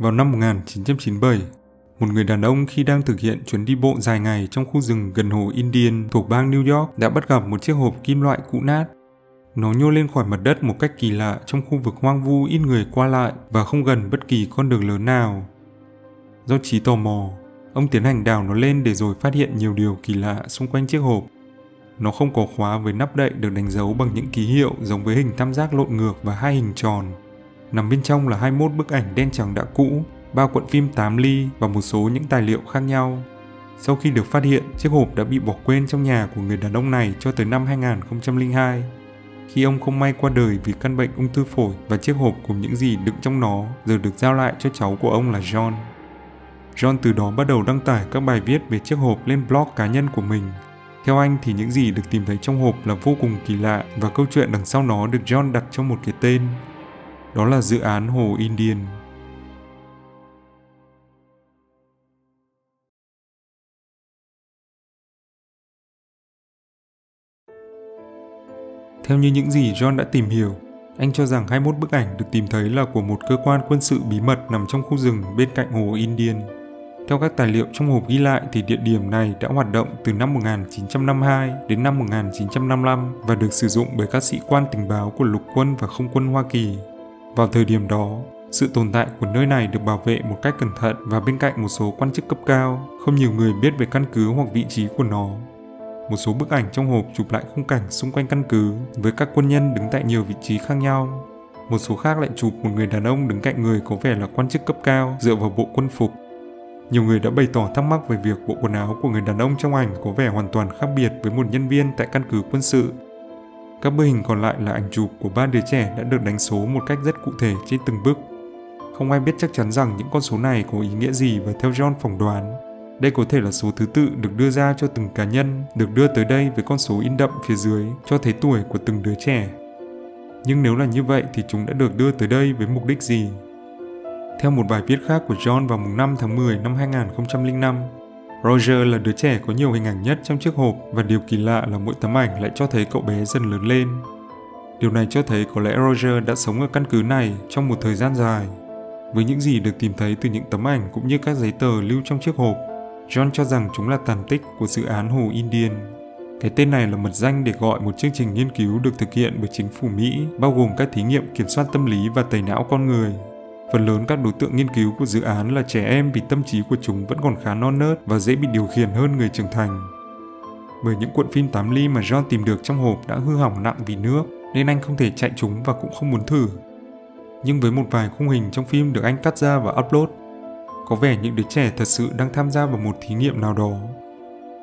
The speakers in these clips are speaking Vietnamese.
Vào năm 1997, một người đàn ông khi đang thực hiện chuyến đi bộ dài ngày trong khu rừng gần hồ Indian thuộc bang New York đã bắt gặp một chiếc hộp kim loại cũ nát. Nó nhô lên khỏi mặt đất một cách kỳ lạ trong khu vực hoang vu ít người qua lại và không gần bất kỳ con đường lớn nào. Do trí tò mò, ông tiến hành đào nó lên để rồi phát hiện nhiều điều kỳ lạ xung quanh chiếc hộp. Nó không có khóa với nắp đậy được đánh dấu bằng những ký hiệu giống với hình tam giác lộn ngược và hai hình tròn. Nằm bên trong là 21 bức ảnh đen trắng đã cũ, ba cuộn phim 8 ly và một số những tài liệu khác nhau. Sau khi được phát hiện, chiếc hộp đã bị bỏ quên trong nhà của người đàn ông này cho tới năm 2002. Khi ông không may qua đời vì căn bệnh ung thư phổi và chiếc hộp cùng những gì đựng trong nó giờ được giao lại cho cháu của ông là John. John từ đó bắt đầu đăng tải các bài viết về chiếc hộp lên blog cá nhân của mình. Theo anh thì những gì được tìm thấy trong hộp là vô cùng kỳ lạ và câu chuyện đằng sau nó được John đặt cho một cái tên. Đó là dự án Hồ Indian. Theo như những gì John đã tìm hiểu, anh cho rằng 21 bức ảnh được tìm thấy là của một cơ quan quân sự bí mật nằm trong khu rừng bên cạnh hồ Indian. Theo các tài liệu trong hộp ghi lại thì địa điểm này đã hoạt động từ năm 1952 đến năm 1955 và được sử dụng bởi các sĩ quan tình báo của lục quân và không quân Hoa Kỳ. Vào thời điểm đó, sự tồn tại của nơi này được bảo vệ một cách cẩn thận và bên cạnh một số quan chức cấp cao, không nhiều người biết về căn cứ hoặc vị trí của nó. Một số bức ảnh trong hộp chụp lại khung cảnh xung quanh căn cứ với các quân nhân đứng tại nhiều vị trí khác nhau. Một số khác lại chụp một người đàn ông đứng cạnh người có vẻ là quan chức cấp cao dựa vào bộ quân phục. Nhiều người đã bày tỏ thắc mắc về việc bộ quần áo của người đàn ông trong ảnh có vẻ hoàn toàn khác biệt với một nhân viên tại căn cứ quân sự. Các bức hình còn lại là ảnh chụp của ba đứa trẻ đã được đánh số một cách rất cụ thể trên từng bức. Không ai biết chắc chắn rằng những con số này có ý nghĩa gì và theo John phỏng đoán, đây có thể là số thứ tự được đưa ra cho từng cá nhân, được đưa tới đây với con số in đậm phía dưới cho thấy tuổi của từng đứa trẻ. Nhưng nếu là như vậy thì chúng đã được đưa tới đây với mục đích gì? Theo một bài viết khác của John vào mùng 5 tháng 10 năm 2005, Roger là đứa trẻ có nhiều hình ảnh nhất trong chiếc hộp và điều kỳ lạ là mỗi tấm ảnh lại cho thấy cậu bé dần lớn lên. Điều này cho thấy có lẽ Roger đã sống ở căn cứ này trong một thời gian dài. Với những gì được tìm thấy từ những tấm ảnh cũng như các giấy tờ lưu trong chiếc hộp, John cho rằng chúng là tàn tích của dự án Hồ Indian. Cái tên này là mật danh để gọi một chương trình nghiên cứu được thực hiện bởi chính phủ Mỹ, bao gồm các thí nghiệm kiểm soát tâm lý và tẩy não con người. Phần lớn các đối tượng nghiên cứu của dự án là trẻ em vì tâm trí của chúng vẫn còn khá non nớt và dễ bị điều khiển hơn người trưởng thành. Bởi những cuộn phim 8 ly mà John tìm được trong hộp đã hư hỏng nặng vì nước, nên anh không thể chạy chúng và cũng không muốn thử. Nhưng với một vài khung hình trong phim được anh cắt ra và upload, có vẻ những đứa trẻ thật sự đang tham gia vào một thí nghiệm nào đó.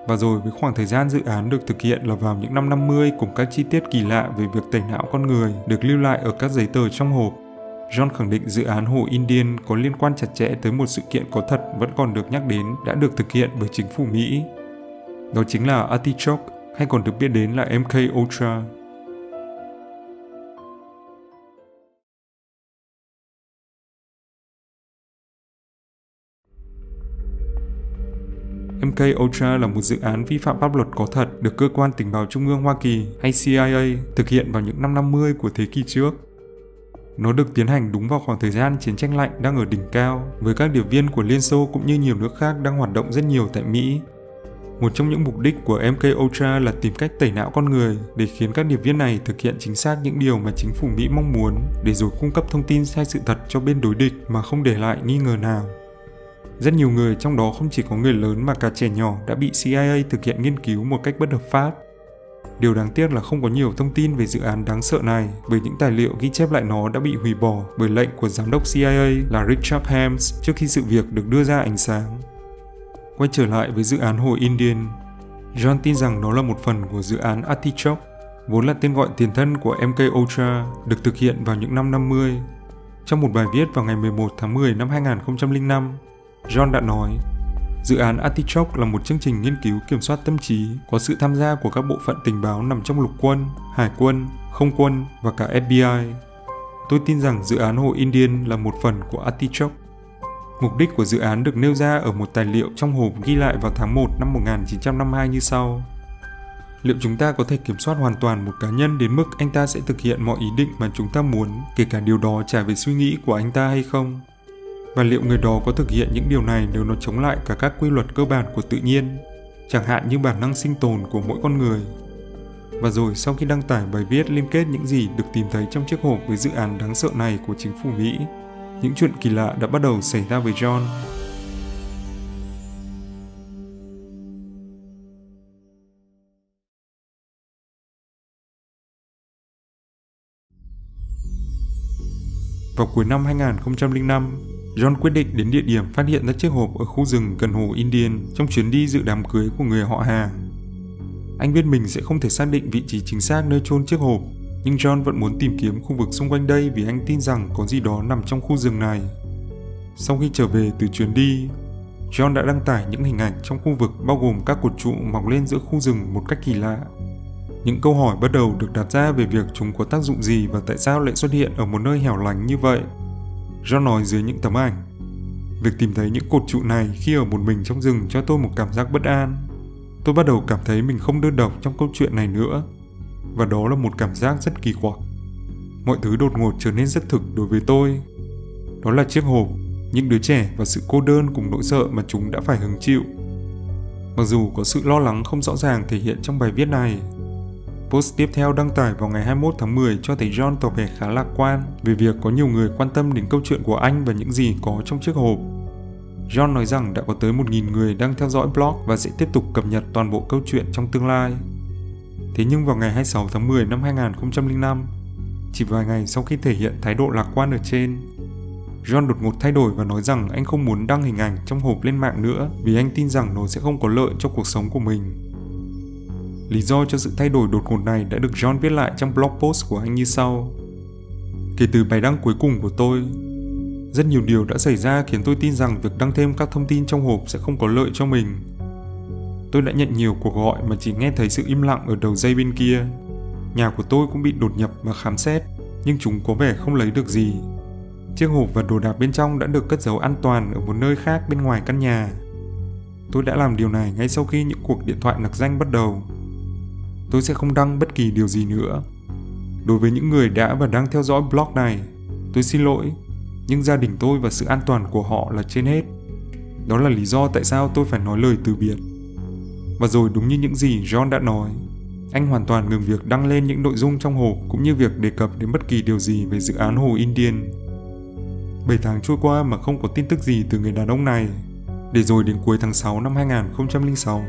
Và rồi với khoảng thời gian dự án được thực hiện là vào những năm 50 cùng các chi tiết kỳ lạ về việc tẩy não con người được lưu lại ở các giấy tờ trong hộp. John khẳng định dự án Hồ Indian có liên quan chặt chẽ tới một sự kiện có thật vẫn còn được nhắc đến, đã được thực hiện bởi chính phủ Mỹ. Đó chính là Artichoke, hay còn được biết đến là MK Ultra MK Ultra là một dự án vi phạm pháp luật có thật được cơ quan tình báo trung ương Hoa Kỳ hay CIA thực hiện vào những năm 50 của thế kỷ trước. Nó được tiến hành đúng vào khoảng thời gian chiến tranh lạnh đang ở đỉnh cao, với các điệp viên của Liên Xô cũng như nhiều nước khác đang hoạt động rất nhiều tại Mỹ. Một trong những mục đích của MK Ultra là tìm cách tẩy não con người để khiến các điệp viên này thực hiện chính xác những điều mà chính phủ Mỹ mong muốn để rồi cung cấp thông tin sai sự thật cho bên đối địch mà không để lại nghi ngờ nào. Rất nhiều người trong đó không chỉ có người lớn mà cả trẻ nhỏ đã bị CIA thực hiện nghiên cứu một cách bất hợp pháp. Điều đáng tiếc là không có nhiều thông tin về dự án đáng sợ này bởi những tài liệu ghi chép lại nó đã bị hủy bỏ bởi lệnh của giám đốc CIA là Richard Helms trước khi sự việc được đưa ra ánh sáng. Quay trở lại với dự án Hồ Indian, John tin rằng nó là một phần của dự án Artichoke, vốn là tên gọi tiền thân của MK Ultra, được thực hiện vào những năm 50. Trong một bài viết vào ngày 11 tháng 10 năm 2005, John đã nói, dự án Artichoke là một chương trình nghiên cứu kiểm soát tâm trí có sự tham gia của các bộ phận tình báo nằm trong lục quân, hải quân, không quân và cả FBI. Tôi tin rằng dự án Hồ Indian là một phần của Artichoke. Mục đích của dự án được nêu ra ở một tài liệu trong hộp ghi lại vào tháng 1 năm 1952 như sau. Liệu chúng ta có thể kiểm soát hoàn toàn một cá nhân đến mức anh ta sẽ thực hiện mọi ý định mà chúng ta muốn, kể cả điều đó trả về suy nghĩ của anh ta hay không? Và liệu người đó có thực hiện những điều này nếu nó chống lại cả các quy luật cơ bản của tự nhiên, chẳng hạn như bản năng sinh tồn của mỗi con người. Và rồi sau khi đăng tải bài viết liên kết những gì được tìm thấy trong chiếc hộp với dự án đáng sợ này của chính phủ Mỹ, những chuyện kỳ lạ đã bắt đầu xảy ra với John. Vào cuối năm 2005, John quyết định đến địa điểm phát hiện ra chiếc hộp ở khu rừng gần hồ Indian trong chuyến đi dự đám cưới của người họ hàng. Anh biết mình sẽ không thể xác định vị trí chính xác nơi chôn chiếc hộp, nhưng John vẫn muốn tìm kiếm khu vực xung quanh đây vì anh tin rằng có gì đó nằm trong khu rừng này. Sau khi trở về từ chuyến đi, John đã đăng tải những hình ảnh trong khu vực bao gồm các cột trụ mọc lên giữa khu rừng một cách kỳ lạ. Những câu hỏi bắt đầu được đặt ra về việc chúng có tác dụng gì và tại sao lại xuất hiện ở một nơi hẻo lánh như vậy. John nói dưới những tấm ảnh. Việc tìm thấy những cột trụ này khi ở một mình trong rừng cho tôi một cảm giác bất an. Tôi bắt đầu cảm thấy mình không đơn độc trong câu chuyện này nữa. Và đó là một cảm giác rất kỳ quặc. Mọi thứ đột ngột trở nên rất thực đối với tôi. Đó là chiếc hộp, những đứa trẻ và sự cô đơn cùng nỗi sợ mà chúng đã phải hứng chịu. Mặc dù có sự lo lắng không rõ ràng thể hiện trong bài viết này, Post tiếp theo đăng tải vào ngày 21 tháng 10 cho thấy John tỏ vẻ khá lạc quan về việc có nhiều người quan tâm đến câu chuyện của anh và những gì có trong chiếc hộp. John nói rằng đã có tới 1.000 người đang theo dõi blog và sẽ tiếp tục cập nhật toàn bộ câu chuyện trong tương lai. Thế nhưng vào ngày 26 tháng 10 năm 2005, chỉ vài ngày sau khi thể hiện thái độ lạc quan ở trên, John đột ngột thay đổi và nói rằng anh không muốn đăng hình ảnh trong hộp lên mạng nữa vì anh tin rằng nó sẽ không có lợi cho cuộc sống của mình. Lý do cho sự thay đổi đột ngột này đã được John viết lại trong blog post của anh như sau. Kể từ bài đăng cuối cùng của tôi, rất nhiều điều đã xảy ra khiến tôi tin rằng việc đăng thêm các thông tin trong hộp sẽ không có lợi cho mình. Tôi đã nhận nhiều cuộc gọi mà chỉ nghe thấy sự im lặng ở đầu dây bên kia. Nhà của tôi cũng bị đột nhập và khám xét, nhưng chúng có vẻ không lấy được gì. Chiếc hộp và đồ đạc bên trong đã được cất giấu an toàn ở một nơi khác bên ngoài căn nhà. Tôi đã làm điều này ngay sau khi những cuộc điện thoại nặc danh bắt đầu tôi sẽ không đăng bất kỳ điều gì nữa. Đối với những người đã và đang theo dõi blog này, tôi xin lỗi, nhưng gia đình tôi và sự an toàn của họ là trên hết. Đó là lý do tại sao tôi phải nói lời từ biệt. Và rồi đúng như những gì John đã nói, anh hoàn toàn ngừng việc đăng lên những nội dung trong hộp cũng như việc đề cập đến bất kỳ điều gì về dự án hồ Indian. 7 tháng trôi qua mà không có tin tức gì từ người đàn ông này. Để rồi đến cuối tháng 6 năm 2006,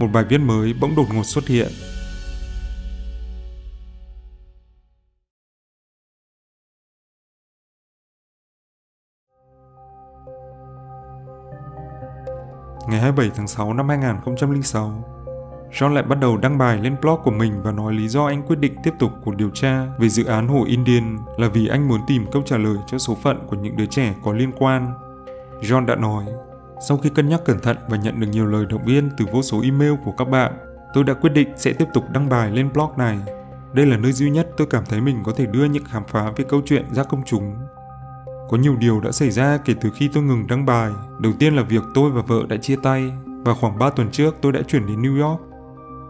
một bài viết mới bỗng đột ngột xuất hiện Ngày 27 tháng 6 năm 2006, John lại bắt đầu đăng bài lên blog của mình và nói lý do anh quyết định tiếp tục cuộc điều tra về dự án hồ Indian là vì anh muốn tìm câu trả lời cho số phận của những đứa trẻ có liên quan. John đã nói, sau khi cân nhắc cẩn thận và nhận được nhiều lời động viên từ vô số email của các bạn, tôi đã quyết định sẽ tiếp tục đăng bài lên blog này. Đây là nơi duy nhất tôi cảm thấy mình có thể đưa những khám phá về câu chuyện ra công chúng có nhiều điều đã xảy ra kể từ khi tôi ngừng đăng bài. Đầu tiên là việc tôi và vợ đã chia tay và khoảng 3 tuần trước tôi đã chuyển đến New York.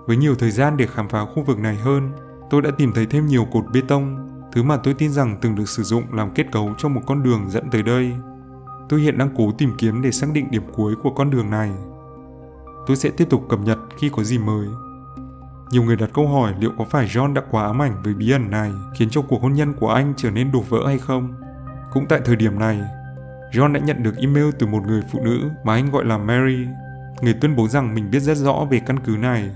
Với nhiều thời gian để khám phá khu vực này hơn, tôi đã tìm thấy thêm nhiều cột bê tông, thứ mà tôi tin rằng từng được sử dụng làm kết cấu cho một con đường dẫn tới đây. Tôi hiện đang cố tìm kiếm để xác định điểm cuối của con đường này. Tôi sẽ tiếp tục cập nhật khi có gì mới. Nhiều người đặt câu hỏi liệu có phải John đã quá ám ảnh với bí ẩn này khiến cho cuộc hôn nhân của anh trở nên đổ vỡ hay không? Cũng tại thời điểm này, John đã nhận được email từ một người phụ nữ mà anh gọi là Mary. Người tuyên bố rằng mình biết rất rõ về căn cứ này.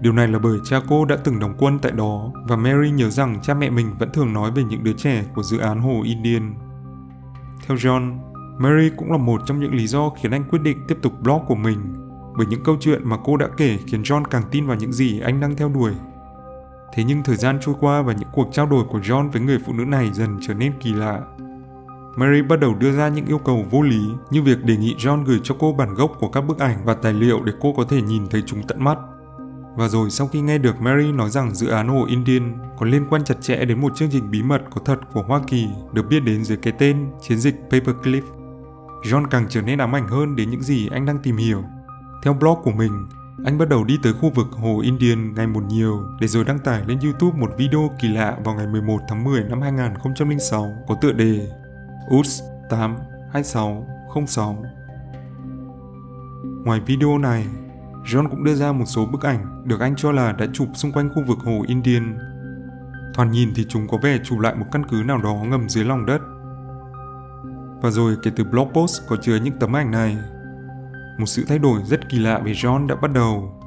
Điều này là bởi cha cô đã từng đóng quân tại đó và Mary nhớ rằng cha mẹ mình vẫn thường nói về những đứa trẻ của dự án Hồ Indian. Theo John, Mary cũng là một trong những lý do khiến anh quyết định tiếp tục blog của mình bởi những câu chuyện mà cô đã kể khiến John càng tin vào những gì anh đang theo đuổi. Thế nhưng thời gian trôi qua và những cuộc trao đổi của John với người phụ nữ này dần trở nên kỳ lạ. Mary bắt đầu đưa ra những yêu cầu vô lý như việc đề nghị John gửi cho cô bản gốc của các bức ảnh và tài liệu để cô có thể nhìn thấy chúng tận mắt. Và rồi sau khi nghe được Mary nói rằng dự án hồ Indian có liên quan chặt chẽ đến một chương trình bí mật có thật của Hoa Kỳ được biết đến dưới cái tên chiến dịch Paperclip, John càng trở nên ám ảnh hơn đến những gì anh đang tìm hiểu. Theo blog của mình, anh bắt đầu đi tới khu vực hồ Indian ngày một nhiều để rồi đăng tải lên YouTube một video kỳ lạ vào ngày 11 tháng 10 năm 2006 có tựa đề UTS 82606. Ngoài video này, John cũng đưa ra một số bức ảnh được anh cho là đã chụp xung quanh khu vực hồ Indian. Thoạt nhìn thì chúng có vẻ chụp lại một căn cứ nào đó ngầm dưới lòng đất. Và rồi kể từ blog post có chứa những tấm ảnh này, một sự thay đổi rất kỳ lạ về John đã bắt đầu.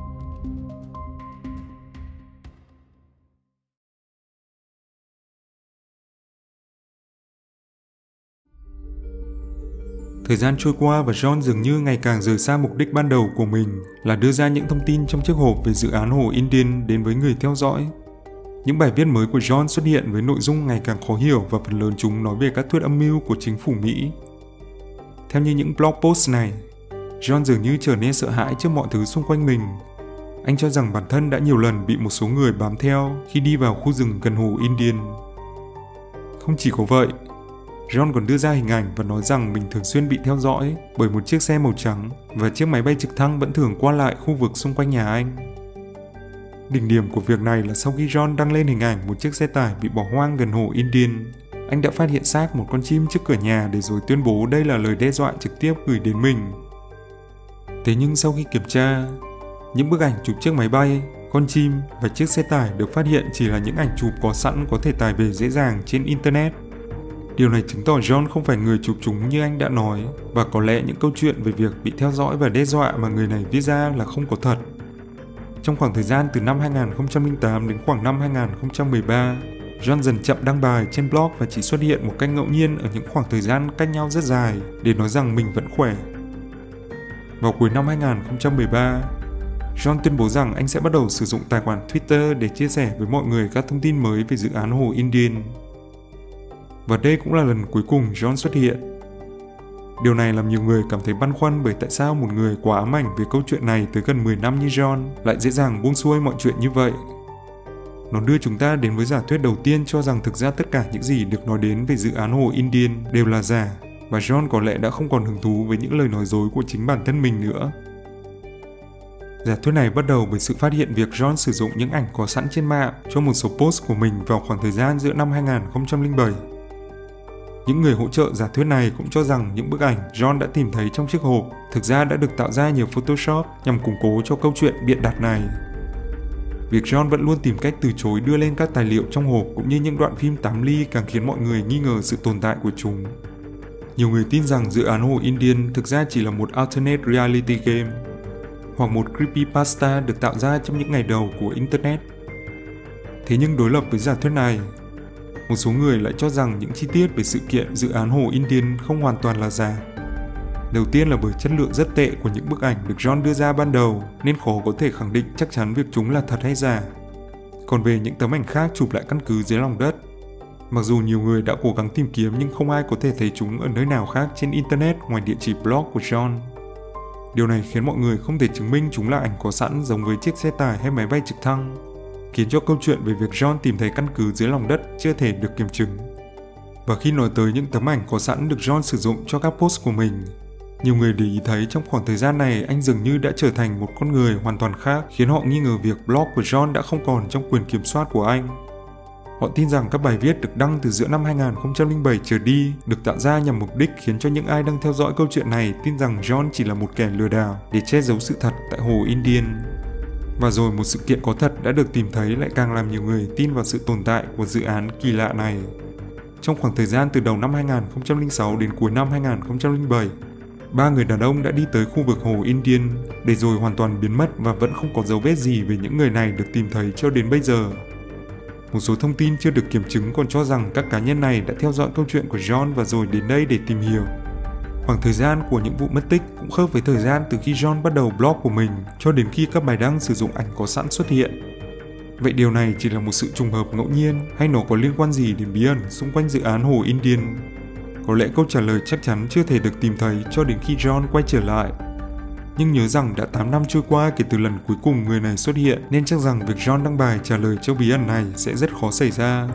Thời gian trôi qua và John dường như ngày càng rời xa mục đích ban đầu của mình là đưa ra những thông tin trong chiếc hộp về dự án hồ Indian đến với người theo dõi. Những bài viết mới của John xuất hiện với nội dung ngày càng khó hiểu và phần lớn chúng nói về các thuyết âm mưu của chính phủ Mỹ. Theo như những blog post này, John dường như trở nên sợ hãi trước mọi thứ xung quanh mình. Anh cho rằng bản thân đã nhiều lần bị một số người bám theo khi đi vào khu rừng gần hồ Indian. Không chỉ có vậy, John còn đưa ra hình ảnh và nói rằng mình thường xuyên bị theo dõi bởi một chiếc xe màu trắng và chiếc máy bay trực thăng vẫn thường qua lại khu vực xung quanh nhà anh. Đỉnh điểm của việc này là sau khi John đăng lên hình ảnh một chiếc xe tải bị bỏ hoang gần hồ Indian, anh đã phát hiện xác một con chim trước cửa nhà để rồi tuyên bố đây là lời đe dọa trực tiếp gửi đến mình. Thế nhưng sau khi kiểm tra, những bức ảnh chụp chiếc máy bay, con chim và chiếc xe tải được phát hiện chỉ là những ảnh chụp có sẵn có thể tải về dễ dàng trên Internet. Điều này chứng tỏ John không phải người chụp chúng như anh đã nói và có lẽ những câu chuyện về việc bị theo dõi và đe dọa mà người này viết ra là không có thật. Trong khoảng thời gian từ năm 2008 đến khoảng năm 2013, John dần chậm đăng bài trên blog và chỉ xuất hiện một cách ngẫu nhiên ở những khoảng thời gian cách nhau rất dài để nói rằng mình vẫn khỏe. Vào cuối năm 2013, John tuyên bố rằng anh sẽ bắt đầu sử dụng tài khoản Twitter để chia sẻ với mọi người các thông tin mới về dự án hồ Indian và đây cũng là lần cuối cùng John xuất hiện. Điều này làm nhiều người cảm thấy băn khoăn bởi tại sao một người quá ám ảnh về câu chuyện này tới gần 10 năm như John lại dễ dàng buông xuôi mọi chuyện như vậy. Nó đưa chúng ta đến với giả thuyết đầu tiên cho rằng thực ra tất cả những gì được nói đến về dự án hồ Indian đều là giả, và John có lẽ đã không còn hứng thú với những lời nói dối của chính bản thân mình nữa. Giả thuyết này bắt đầu bởi sự phát hiện việc John sử dụng những ảnh có sẵn trên mạng cho một số post của mình vào khoảng thời gian giữa năm 2007 những người hỗ trợ giả thuyết này cũng cho rằng những bức ảnh John đã tìm thấy trong chiếc hộp thực ra đã được tạo ra nhờ Photoshop nhằm củng cố cho câu chuyện biện đặt này. Việc John vẫn luôn tìm cách từ chối đưa lên các tài liệu trong hộp cũng như những đoạn phim 8 ly càng khiến mọi người nghi ngờ sự tồn tại của chúng. Nhiều người tin rằng dự án hồ Indian thực ra chỉ là một alternate reality game hoặc một creepypasta được tạo ra trong những ngày đầu của Internet. Thế nhưng đối lập với giả thuyết này, một số người lại cho rằng những chi tiết về sự kiện dự án hồ Indian không hoàn toàn là giả. Đầu tiên là bởi chất lượng rất tệ của những bức ảnh được John đưa ra ban đầu nên khó có thể khẳng định chắc chắn việc chúng là thật hay giả. Còn về những tấm ảnh khác chụp lại căn cứ dưới lòng đất, mặc dù nhiều người đã cố gắng tìm kiếm nhưng không ai có thể thấy chúng ở nơi nào khác trên Internet ngoài địa chỉ blog của John. Điều này khiến mọi người không thể chứng minh chúng là ảnh có sẵn giống với chiếc xe tải hay máy bay trực thăng khiến cho câu chuyện về việc John tìm thấy căn cứ dưới lòng đất chưa thể được kiểm chứng. Và khi nói tới những tấm ảnh có sẵn được John sử dụng cho các post của mình, nhiều người để ý thấy trong khoảng thời gian này anh dường như đã trở thành một con người hoàn toàn khác khiến họ nghi ngờ việc blog của John đã không còn trong quyền kiểm soát của anh. Họ tin rằng các bài viết được đăng từ giữa năm 2007 trở đi được tạo ra nhằm mục đích khiến cho những ai đang theo dõi câu chuyện này tin rằng John chỉ là một kẻ lừa đảo để che giấu sự thật tại hồ Indian. Và rồi một sự kiện có thật đã được tìm thấy lại càng làm nhiều người tin vào sự tồn tại của dự án kỳ lạ này. Trong khoảng thời gian từ đầu năm 2006 đến cuối năm 2007, ba người đàn ông đã đi tới khu vực hồ Indian để rồi hoàn toàn biến mất và vẫn không có dấu vết gì về những người này được tìm thấy cho đến bây giờ. Một số thông tin chưa được kiểm chứng còn cho rằng các cá nhân này đã theo dõi câu chuyện của John và rồi đến đây để tìm hiểu Khoảng thời gian của những vụ mất tích cũng khớp với thời gian từ khi John bắt đầu blog của mình cho đến khi các bài đăng sử dụng ảnh có sẵn xuất hiện. Vậy điều này chỉ là một sự trùng hợp ngẫu nhiên hay nó có liên quan gì đến bí ẩn xung quanh dự án hồ Indian? Có lẽ câu trả lời chắc chắn chưa thể được tìm thấy cho đến khi John quay trở lại. Nhưng nhớ rằng đã 8 năm trôi qua kể từ lần cuối cùng người này xuất hiện, nên chắc rằng việc John đăng bài trả lời cho bí ẩn này sẽ rất khó xảy ra.